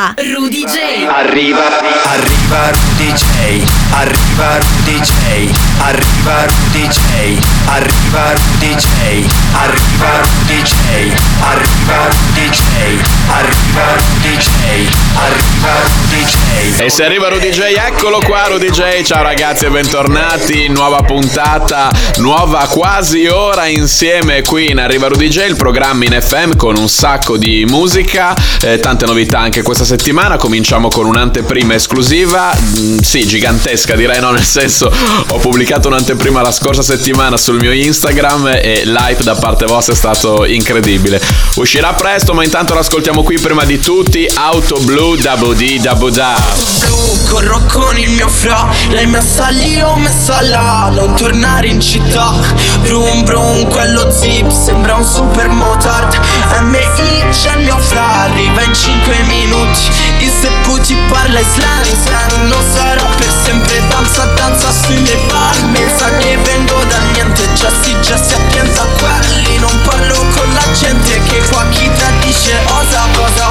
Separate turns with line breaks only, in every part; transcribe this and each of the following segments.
Arriva Rudy J.
Arriva, arriva Rudy J. Arriva Rudy J. Arriva Rudy J. Arriva Rudy J. Arriva Rudy J. Arriva Rudy J. Arriva Rudy J. Arriva Rudy J.
E se arriva Rudy J, eccolo qua Rudy J. Ciao ragazzi e bentornati. Nuova puntata, nuova quasi ora insieme qui in Arriva Rudy J, il programma in FM con un sacco di musica, eh, tante novità anche questa settimana. Cominciamo con un'anteprima esclusiva, mm, sì, gigantesca direi, no? Nel senso, ho pubblicato un'anteprima la scorsa settimana sul mio Instagram e l'hype da parte vostra è stato incredibile. Uscirà presto, ma intanto l'ascoltiamo qui prima di tutti. Auto Blu Double D Double Da.
blu Corro con il mio fra Lei messa lì o messa là Non tornare in città Brum brum quello zip Sembra un super motard MI c'è il mio fra Arriva in 5 minuti Il sepputi parla islam Islam non sarà per sempre Danza danza sulle palme. Sa che vengo da niente Già si già si appienza quelli Non parlo con la gente Che qua chi tradisce osa Cosa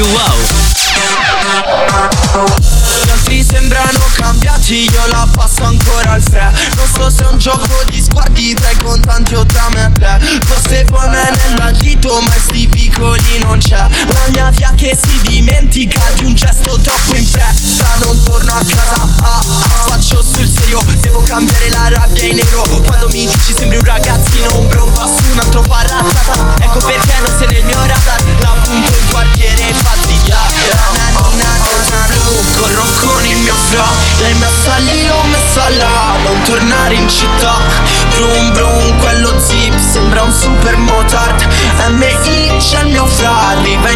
su Radio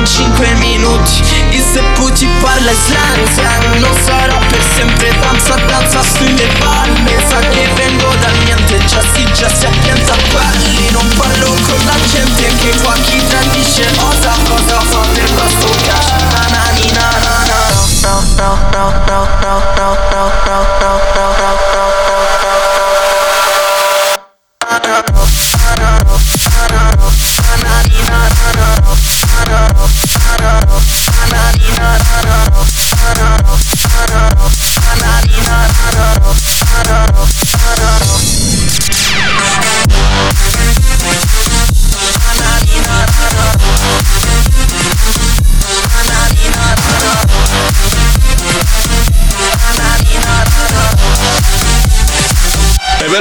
in 5 minuti. Il sepputi parla slang slang Non sarà per sempre Danza danza sulle palme Sa che vengo dal niente Già si già si appienza quelli. Non parlo con la gente Che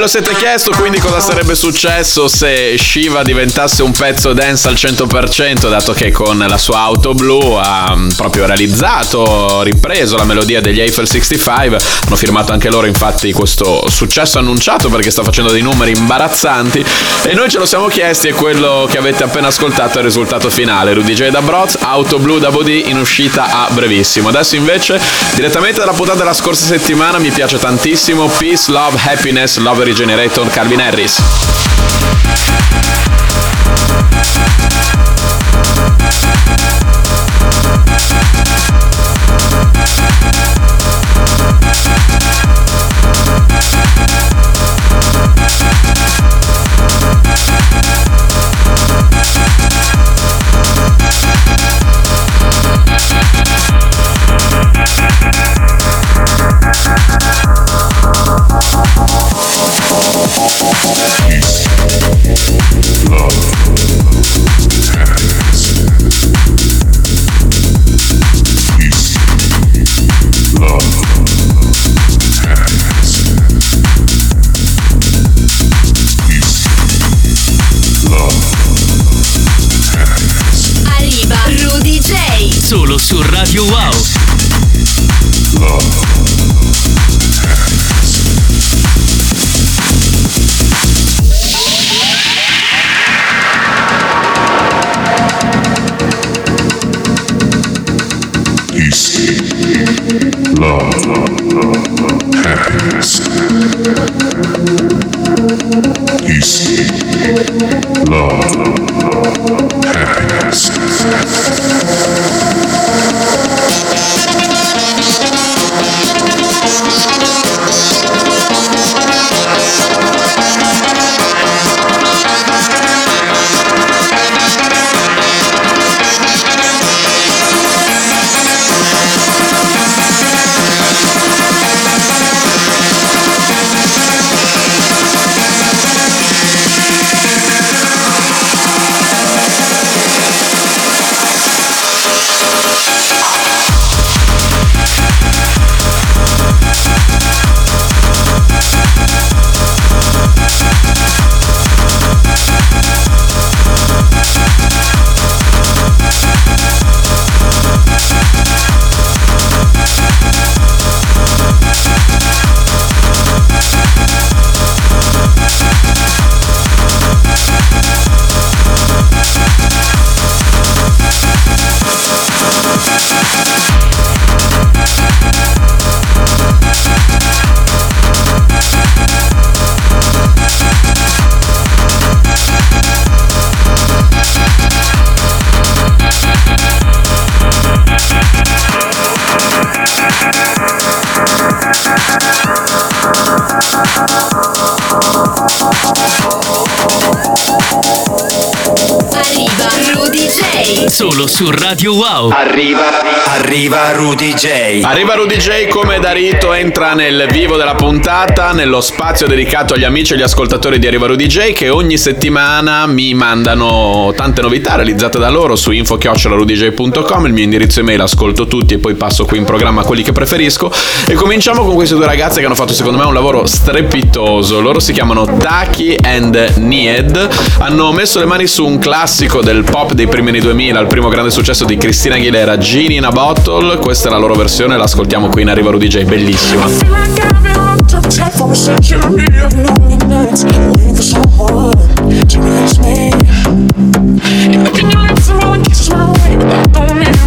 lo siete chiesto quindi cosa sarebbe successo se Shiva diventasse un pezzo dance al 100%, dato che con la sua auto blu ha mm, proprio realizzato, ripreso la melodia degli Eiffel 65. Hanno firmato anche loro infatti questo successo annunciato perché sta facendo dei numeri imbarazzanti. E noi ce lo siamo chiesti e quello che avete appena ascoltato è il risultato finale. Rudy J da Broz, auto blu da Body in uscita a brevissimo. Adesso invece, direttamente dalla puntata della scorsa settimana, mi piace tantissimo Peace, Love, Happiness, Love Regenerator Calvin Harris.
Su Radio Wow.
Arriva,
arriva Rudy J.
Arriva Rudy J come da rito, entra nel vivo della puntata, nello spazio dedicato agli amici e agli ascoltatori di Arriva Rudy J che ogni settimana mi mandano tante novità realizzate da loro su info-rudyj.com, il mio indirizzo email ascolto tutti e poi passo qui in programma quelli che preferisco e cominciamo con queste due ragazze che hanno fatto secondo me un lavoro strepitoso. Loro si chiamano Taki and Nied, hanno messo le mani su un classico del pop dei primi anni 2000, il primo grande successo di Cristina Aguilera, Genie in a Bottle, questa è la loro versione, l'ascoltiamo qui in Arriva Rudy J, bellissima.
feel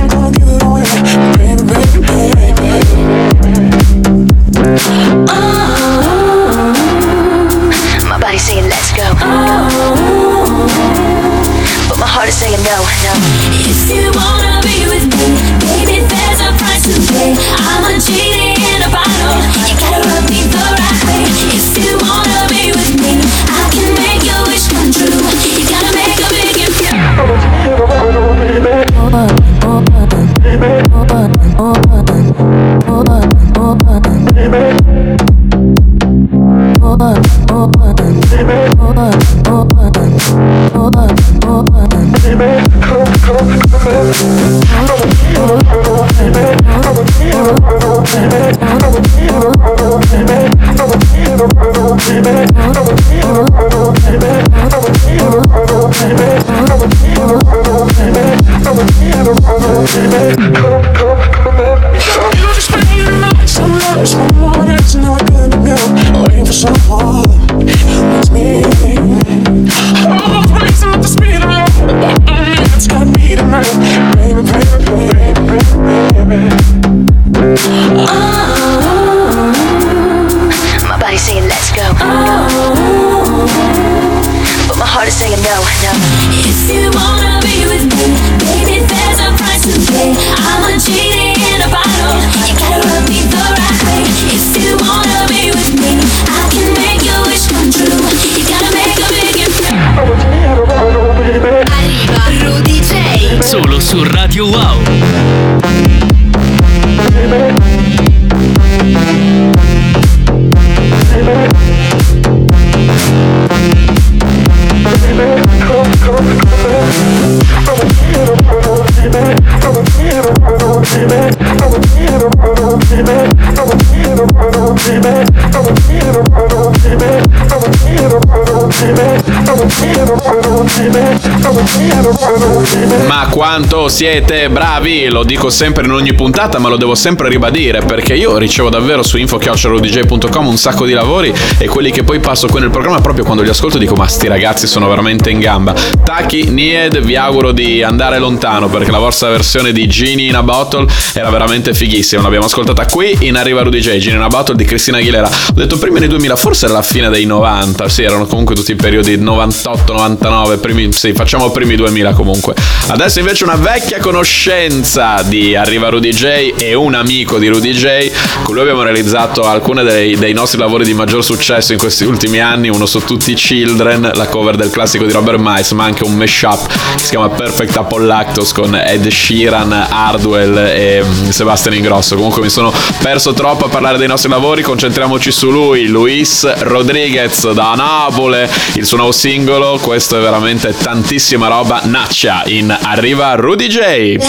quanto siete bravi, lo dico sempre in ogni puntata, ma lo devo sempre ribadire perché io ricevo davvero su info.dj.com un sacco di lavori e quelli che poi passo qui nel programma proprio quando li ascolto dico ma sti ragazzi sono veramente in gamba. Taki, Nied, vi auguro di andare lontano perché la vostra versione di Genie in a Bottle era veramente fighissima. L'abbiamo ascoltata qui in Arriva Rudy J, Genie in a Bottle di Cristina Aguilera. Ho detto primi nei 2000, forse era la fine dei 90, sì, erano comunque tutti i periodi 98, 99, primi, sì, facciamo primi 2000 comunque. Adesso invece una vecchia conoscenza di Arriva Rudy J e un amico di Rudy J, con lui abbiamo realizzato alcuni dei, dei nostri lavori di maggior successo in questi ultimi anni, uno su tutti i Children, la cover del classico di Robert Miles, ma anche un mashup che si chiama Perfect Apple Lactos con Ed Sheeran, Hardwell e mm, Sebastian Ingrosso. Comunque mi sono perso troppo a parlare dei nostri lavori, concentriamoci su lui, Luis Rodriguez da Napoli, il suo nuovo singolo, questo è veramente tantissima roba, Naccia in Arriva Rudy J.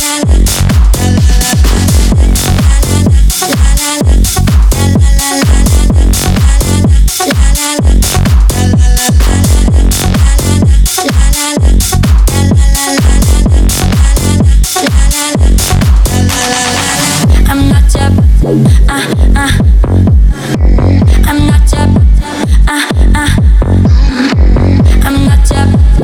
I'm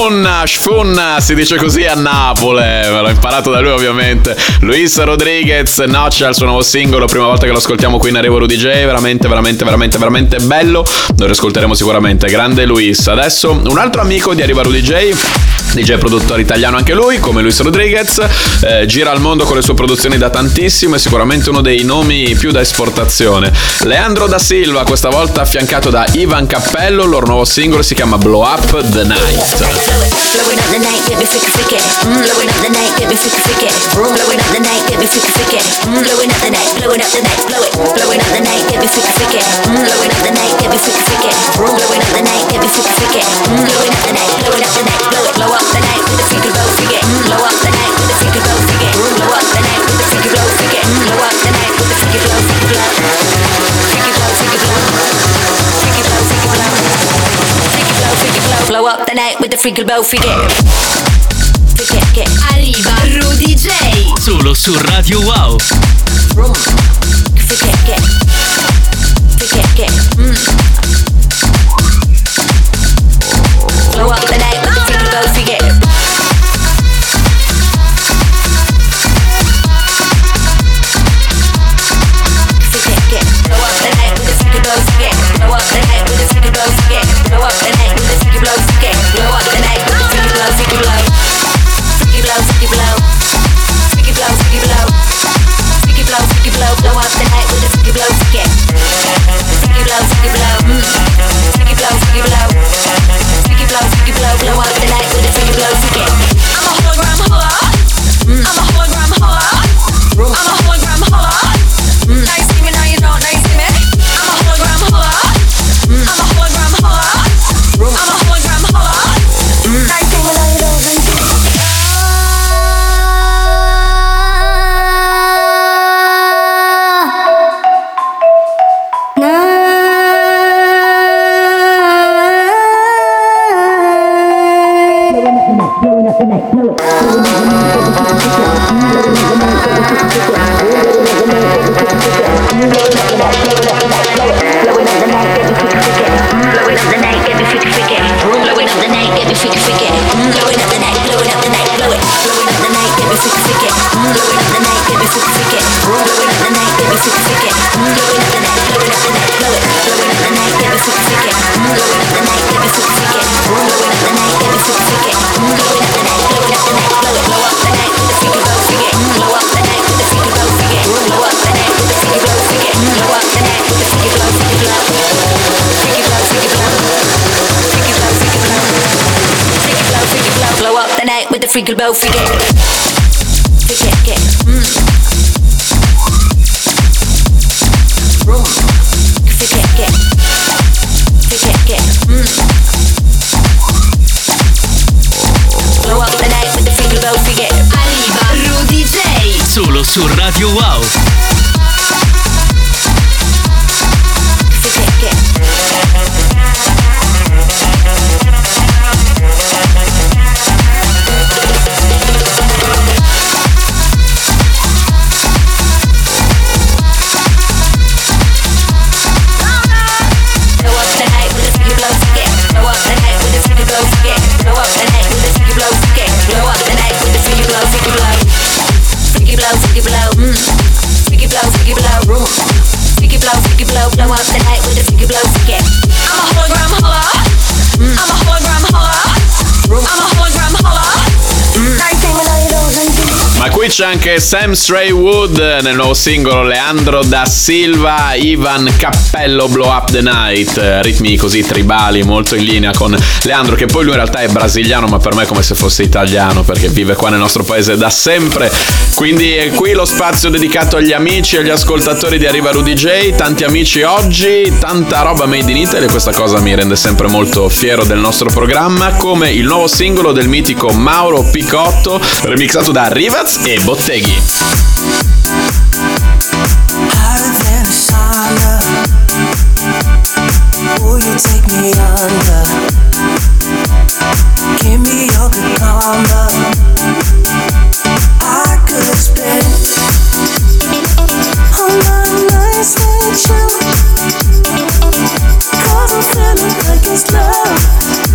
Swayze.
Sfunna, sfunna, si dice così a Napoli, me l'ho imparato da lui ovviamente. Luis Rodriguez, Noccia, il suo nuovo singolo, prima volta che lo ascoltiamo qui in Arrivo Rudy J, veramente, veramente, veramente, veramente bello. Lo riascolteremo sicuramente, grande Luis. Adesso un altro amico di Arriva Rudy J. DJ produttore italiano anche lui, come Luis Rodriguez, eh, gira al mondo con le sue produzioni da tantissimo e sicuramente uno dei nomi più da esportazione. Leandro da Silva, questa volta affiancato da Ivan Cappello, il loro nuovo singolo si chiama Blow Up the Night
freaky blow freaky.
Arriva Rudy J.
Solo su Radio Wow.
Room Freaky Freaky
Blow up the Finkel Bow Finkel Finkel Finkel mm. Room Finkel Finkel
Arriva Rudy J.
Solo su Radio Wow.
Fresh anche Sam Stray Wood nel nuovo singolo Leandro da Silva, Ivan Cappello Blow Up the Night, eh, ritmi così tribali, molto in linea con Leandro che poi lui in realtà è brasiliano ma per me è come se fosse italiano perché vive qua nel nostro paese da sempre. Quindi è qui lo spazio dedicato agli amici e agli ascoltatori di Arriva Rudy J, tanti amici oggi, tanta roba made in Italy, questa cosa mi rende sempre molto fiero del nostro programma, come il nuovo singolo del mitico Mauro Picotto, remixato da Rivaz e Botteghi.
under. Give me your good karma. Cause I'm feeling like it's love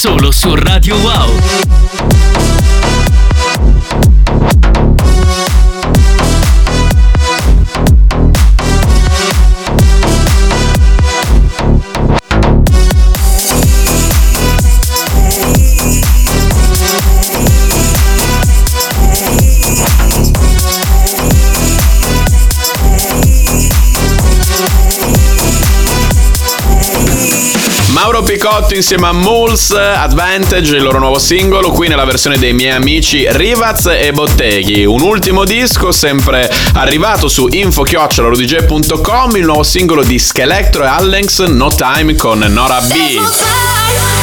Solo su Radio Wow.
Picotto insieme a Moles Advantage, il loro nuovo singolo, qui nella versione dei miei amici Rivaz e Botteghi. Un ultimo disco sempre arrivato su info-rudj.com, il nuovo singolo di Skelectro e Alex No Time con Nora B.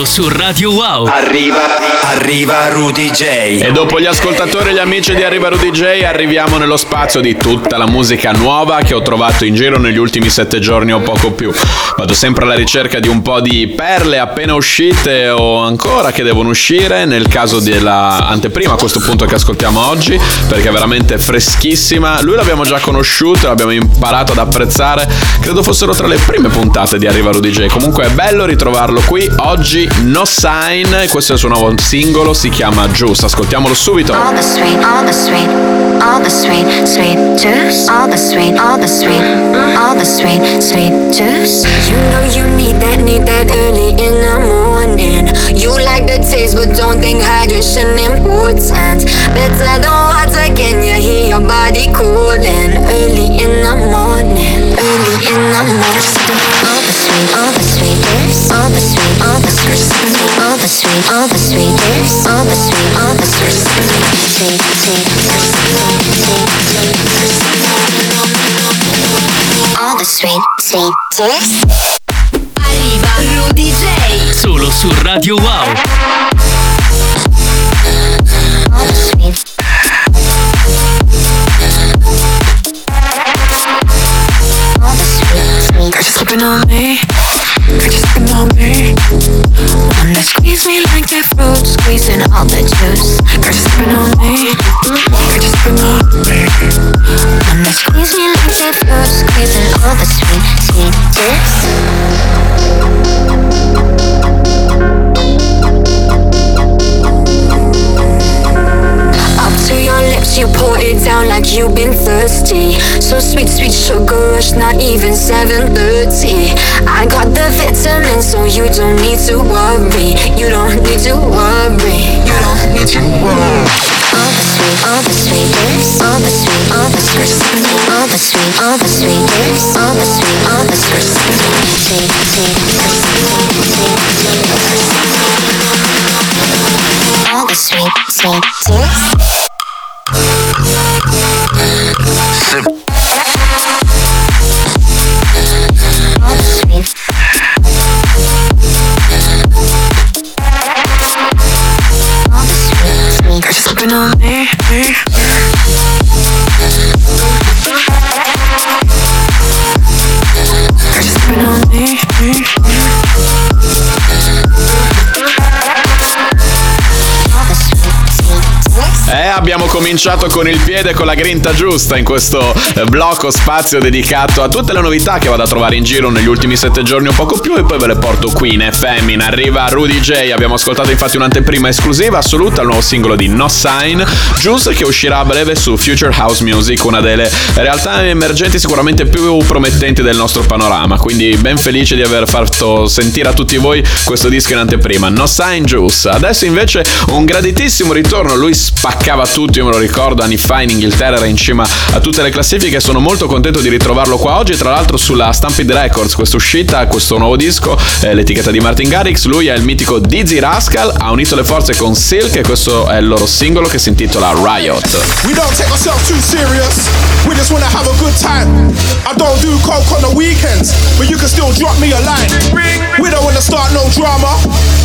Solo su Radio Wow.
Arriva, arriva Rudy J.
E dopo gli ascoltatori e gli amici di Arriva Rudy J arriviamo nello spazio di tutta la musica nuova che ho trovato in giro negli ultimi sette giorni o poco più. Vado sempre alla ricerca di un po' di perle appena uscite o ancora che devono uscire, nel caso della anteprima a questo punto che ascoltiamo oggi, perché è veramente freschissima. Lui l'abbiamo già conosciuto, l'abbiamo imparato ad apprezzare, credo fossero tra le prime puntate di Arriva Rudy J. Comunque è bello ritrovarlo qui oggi, No Sign, questo è il suo nuovo singolo, si chiama Juice. Ascoltiamolo subito.
All the sweet, all the sweet, all the sweet, sweet juice. All the sweet, all the sweet, all the sweet, sweet juice. You know you need that, need that early in the morning. You like the taste, but don't think hydration important. Better than water, can you hear your body cooling? all the sweet, all the sweet, all the sweet, all the sweet,
Solo su Radio Wow.
Squeezing all the juice. Got you slipping on me. Got you slipping on me.
Wanna squeeze me like that fruit, squeezing all the sweet, sweet juice.
It down like you've been thirsty. So sweet, sweet sugar rush, not even 7:30. I got the vitamins, so you don't need to worry. You don't need to worry. You don't need to worry.
All the sweet, all the sweet. All the sweet, all the sweet, all the sweet, all the sweet. All the sweet, all the sweet, sweet, sweet, all the sweet, sweet juice. All
Eh, abbiamo cominciato con il piede con la grinta giusta in questo eh, blocco spazio dedicato a tutte le novità che vado a trovare in giro negli ultimi sette giorni o poco più e poi ve le porto qui in FM. In arriva Rudy J. Abbiamo ascoltato infatti un'anteprima esclusiva assoluta al nuovo singolo di No Sign, Juice che uscirà a breve su Future House Music, una delle realtà emergenti sicuramente più promettenti del nostro panorama. Quindi ben felice di aver fatto sentire a tutti voi questo disco in anteprima. No Sign Juice. Adesso invece un graditissimo ritorno, lui spaccava tutti, io me lo ricordo, anni fa in Inghilterra era in cima a tutte le classifiche, sono molto contento di ritrovarlo qua oggi, tra l'altro sulla Stampede Records, questa uscita, questo nuovo disco, eh, l'etichetta di Martin Garrix, lui è il mitico Dizzy Rascal, ha unito le forze con Silk e questo è il loro singolo che si intitola Riot.
We don't take ourselves too serious. We just wanna have a good time. I don't do coke on the weekends, but you can still drop me a line. We don't wanna start no drama.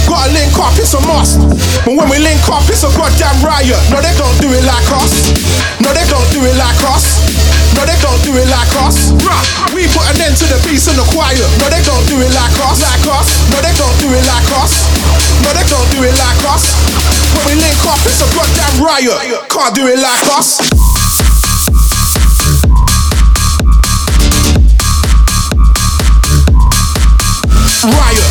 Gotta link up, it's a must. But when we link up, it's a goddamn riot. No, they don't do it like us. No, they don't do it like us. No, they don't do it like us. We put an end to the peace and the quiet. No, they don't do it like us. Like us. No, they don't do it like us. No, they don't do it like us. When we link up, it's a goddamn riot. Can't do it like us. Riot.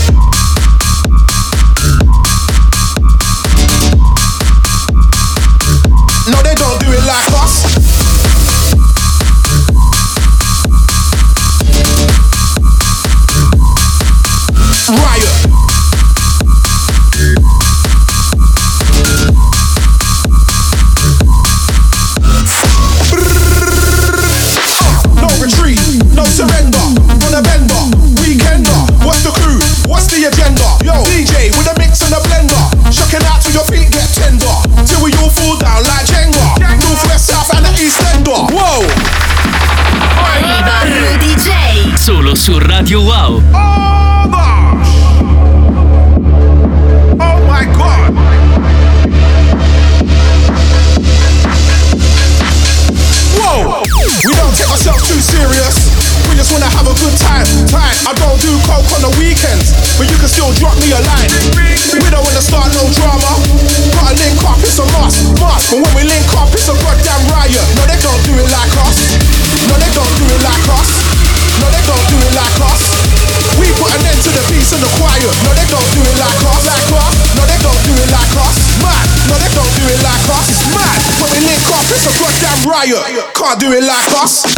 Do it like us.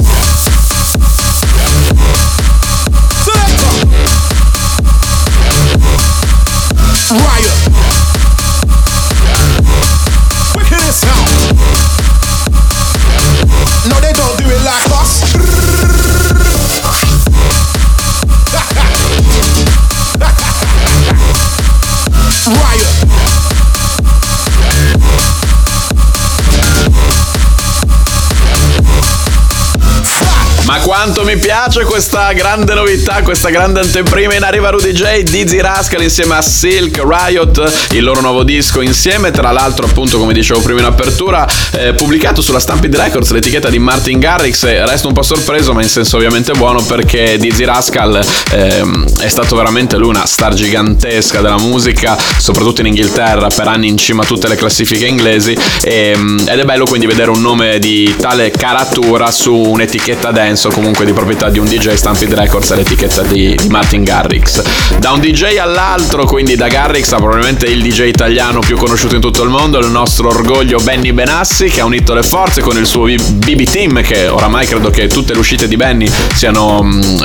Piace questa grande novità, questa grande anteprima. In arriva Rudy J, Dizzy Rascal insieme a Silk Riot, il loro nuovo disco insieme, tra l'altro appunto come dicevo prima in apertura, eh, pubblicato sulla Stampede Records, l'etichetta di Martin Garrix, e resto un po' sorpreso ma in senso ovviamente buono perché Dizzy Rascal ehm, è stato veramente lui una star gigantesca della musica, soprattutto in Inghilterra, per anni in cima a tutte le classifiche inglesi. Ehm, ed è bello quindi vedere un nome di tale caratura su un'etichetta dance o comunque di proprietà di un DJ Stampede Records l'etichetta di, Martin Garrix. Da un DJ all'altro, quindi da Garrix a probabilmente il DJ italiano più conosciuto in tutto il mondo, il nostro orgoglio Benny Benassi che ha unito le forze con il suo BB Team che oramai credo che tutte le uscite di Benny siano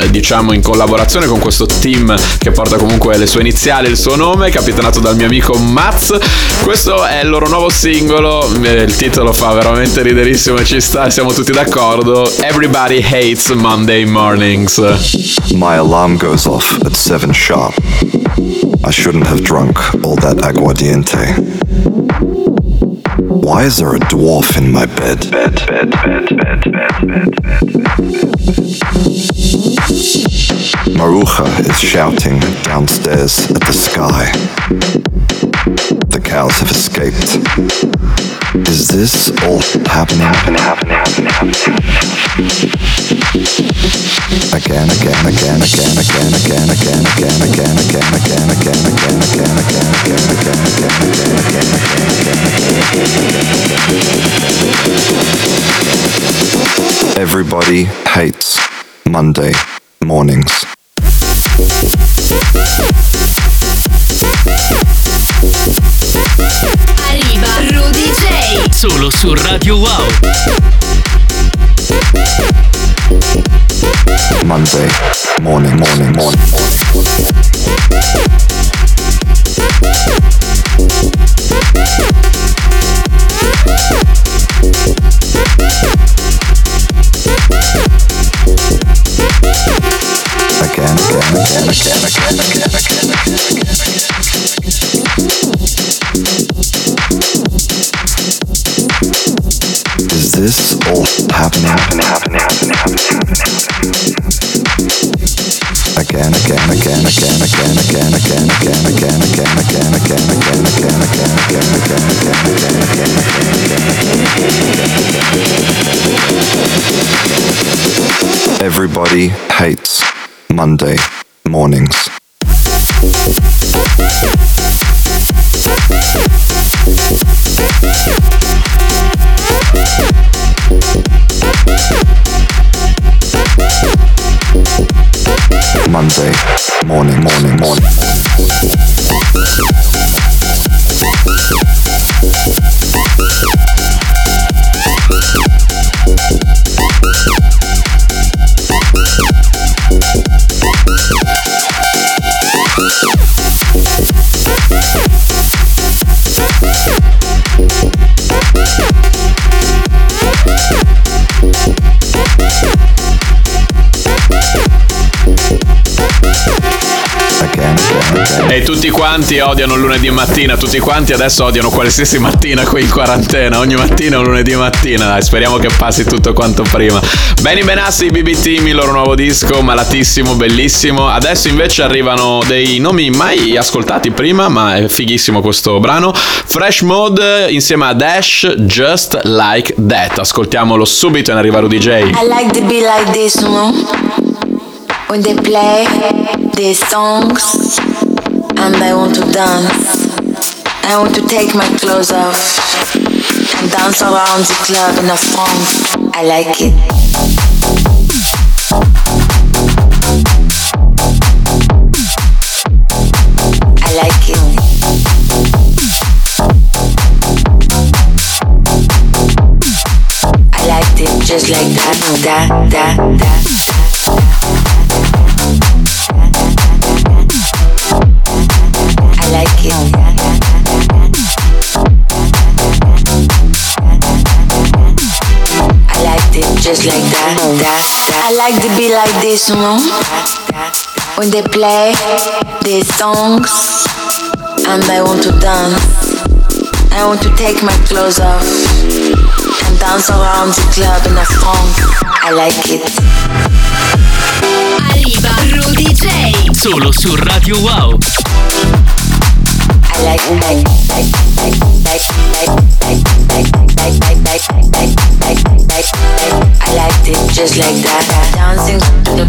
diciamo in collaborazione con questo team che porta comunque le sue iniziali, il suo nome, capitanato dal mio amico Maz. Questo è il loro nuovo singolo, eh, il titolo fa veramente riderissimo e ci sta, siamo tutti d'accordo. Everybody hates Monday mornings. Uh.
My alarm goes off at 7 sharp. I shouldn't have drunk all that aguardiente. Why is there a dwarf in my bed? Bed, bed, bed, bed, bed, bed, bed. Maruja is shouting downstairs at the sky. The cows have escaped. Is this all happening? Again, again, again, Everybody hates Monday mornings.
Arriva Rudy J
solo su Radio Wow.
Monday morning, morning, morning. Again, again, again, again, again, again, again, again, again. Is this all happening? Happening, happening, happening, happening, Again, again, again, again, again, again, again, again, again, again, again, again, again, again, again, again, again, again, again. Everybody hates Monday mornings. Monday morning, morning, morning.
E tutti quanti odiano lunedì mattina, tutti quanti adesso odiano qualsiasi mattina qui in quarantena, ogni mattina è un lunedì mattina, dai, speriamo che passi tutto quanto prima. Benny Benassi, BB Team, il loro nuovo disco, malatissimo, bellissimo. Adesso invece arrivano dei nomi mai ascoltati prima, ma è fighissimo questo brano. Fresh Mode insieme a Dash, Just Like That. Ascoltiamolo subito in arriva Rudy.
I like to be like this, you know. When they play these songs and I want to dance. I want to take my clothes off and dance around the club in a funk. I like it. I like it. I liked it just like that, that, that, that. this room when they play these songs and I want to dance. I want to take my clothes off and dance around the club in a funk. I like it.
Arriva Rudy J.
Solo su Radio Wow.
I like, like, like, like, like, like, like, like, like, like, like, like liked it just like that. Dancing to the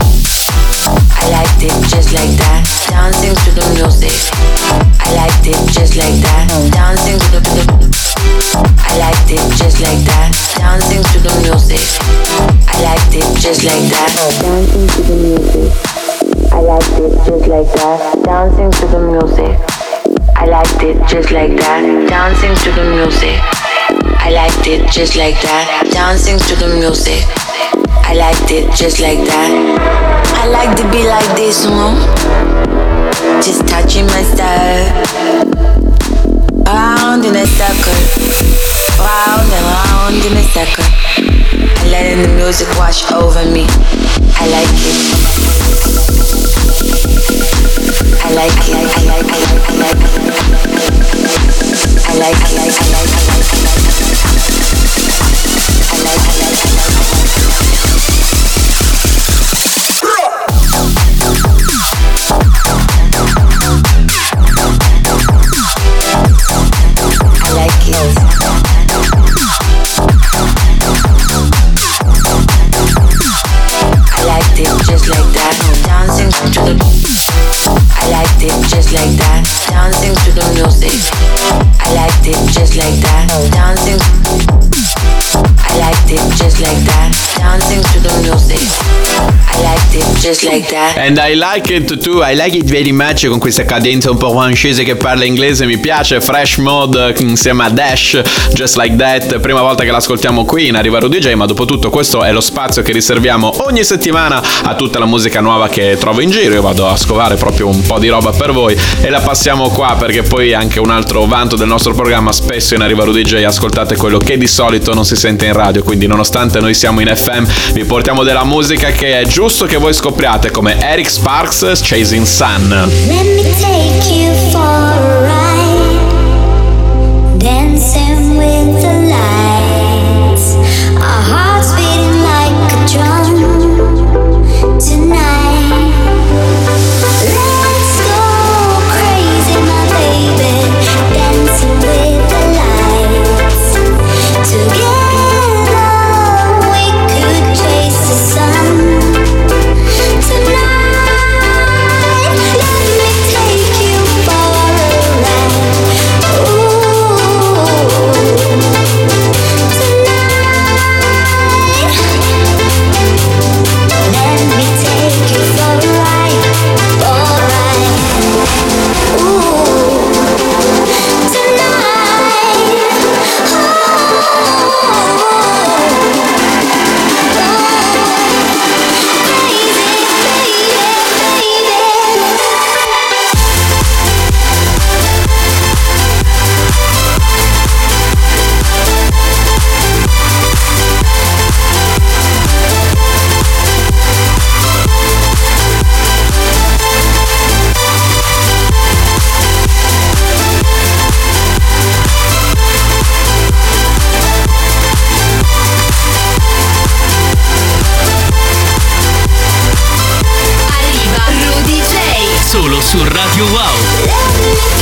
I liked it just like that. Dancing to the music. I liked it just like that. Dancing to the, the I liked it just like that. Dancing to the music. I liked it just like that. Dancing to the music. I liked it just like that. Dancing to the music. I liked it just like that. Dancing to the music. I liked it just like that. Dancing to the music. I liked it just like that. I like to be like this one, just touching my stuff. Round in a circle, round and round in a circle. I letting the music wash over me. I like it. I like it. I like it. I like it. I like it. I like it. I like it. I like it. Just like that.
And I like it too, I like it very much con questa cadenza un po' francese che parla inglese, mi piace, Fresh Mode insieme a Dash, Just Like That, prima volta che l'ascoltiamo qui in Arriva Rudy J, ma dopo tutto questo è lo spazio che riserviamo ogni settimana a tutta la musica nuova che trovo in giro, io vado a scovare proprio un po' di roba per voi e la passiamo qua perché poi anche un altro vanto del nostro programma, spesso in Arriva Rudy J ascoltate quello che di solito non si sente in radio, quindi nonostante noi siamo in FM vi portiamo della musica che è giusto che voi scopriate come Eric Sparks Chasing Sun.
Let me take you for a ride, dancing with the lights.
Su Radio Wow.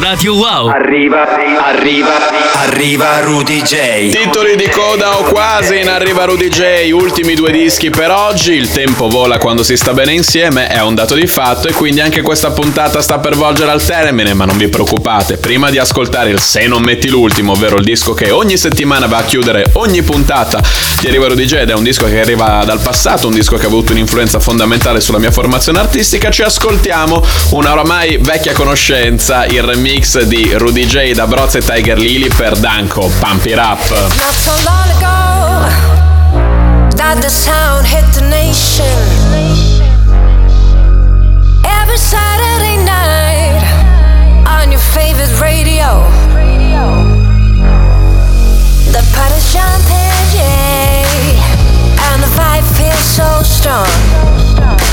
Radio Wow.
Arriva, arriva, arriva Rudy J.
Titoli di coda o quasi in arriva Rudy J, ultimi due dischi per oggi, il tempo vola quando si sta bene insieme, è un dato di fatto e quindi anche questa puntata sta per volgere al termine, ma non vi preoccupate, prima di ascoltare il Se non metti l'ultimo, ovvero il disco che ogni settimana va a chiudere ogni puntata di Arriva Rudy J ed è un disco che arriva dal passato, un disco che ha avuto un'influenza fondamentale sulla mia formazione artistica, ci ascoltiamo una oramai vecchia conoscenza, il remix di Rudy J da Broz e Tiger Lily per Danko, Pump It Up.
Not so long ago that the sound hit the nation. Every Saturday night on your favorite radio. The party's jumping, yeah, and the vibe feels so strong.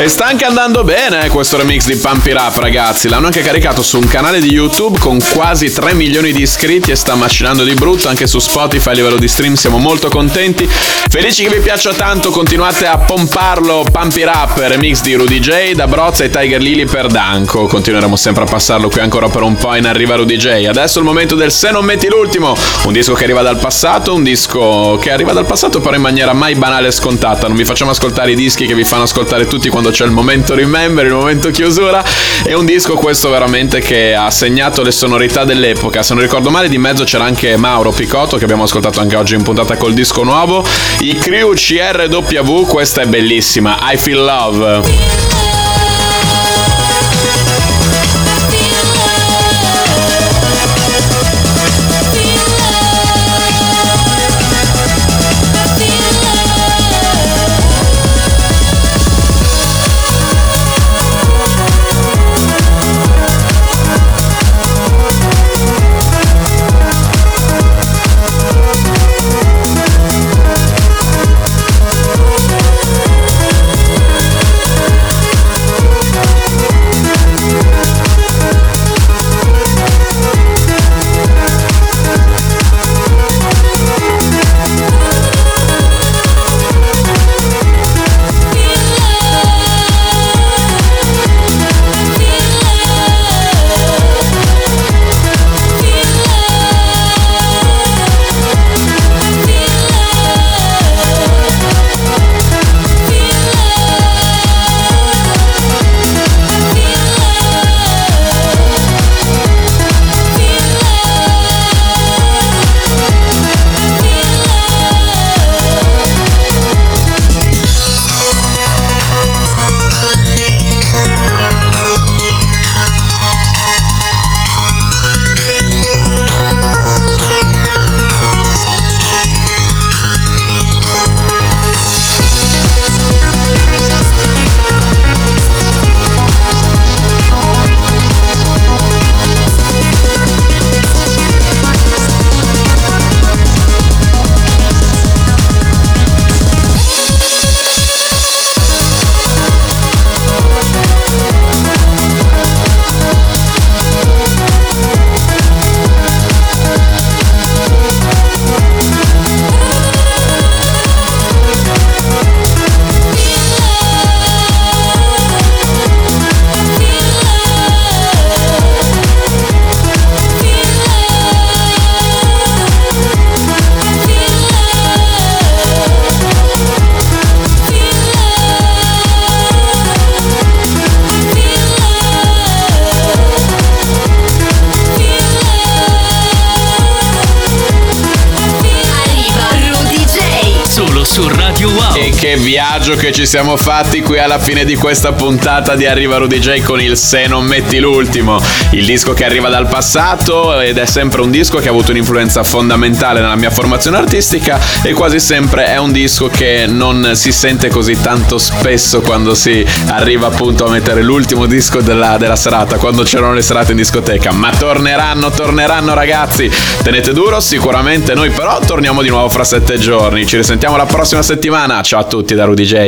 E sta anche andando bene eh, questo remix di Pump It Up ragazzi, l'hanno anche caricato su un canale di YouTube con quasi 3 milioni di iscritti e sta macinando di brutto, anche su Spotify a livello di stream. Siamo molto contenti. Felici che vi piaccia tanto, continuate a pomparlo, Pump It Up, remix di Rudy J, da Brozza e Tiger Lily per Danko, continueremo sempre a passarlo qui ancora per un po' in arriva Rudy J. Adesso è il momento del Se non metti l'ultimo, un disco che arriva dal passato, un disco che arriva dal passato però in maniera mai banale e scontata, non vi facciamo ascoltare i dischi che vi fanno ascoltare tutti quando c'è il momento remember, il momento chiusura. È un disco questo veramente che ha segnato le sonorità dell'epoca. Se non ricordo male, di mezzo c'era anche Mauro Picotto, che abbiamo ascoltato anche oggi in puntata col disco nuovo. I Crew CRW, questa è bellissima. I Feel Love. Viaggio che ci siamo fatti qui alla fine di questa puntata di Arriva Rudy J con il Se non metti l'ultimo, il disco che arriva dal passato ed è sempre un disco che ha avuto un'influenza fondamentale nella mia formazione artistica e quasi sempre è un disco che non si sente così tanto spesso quando si arriva appunto a mettere l'ultimo disco della, della serata, quando c'erano le serate in discoteca. Ma torneranno, torneranno ragazzi, tenete duro sicuramente noi però torniamo di nuovo fra sette giorni, ci risentiamo la prossima settimana, ciao a tutti da Rudy J.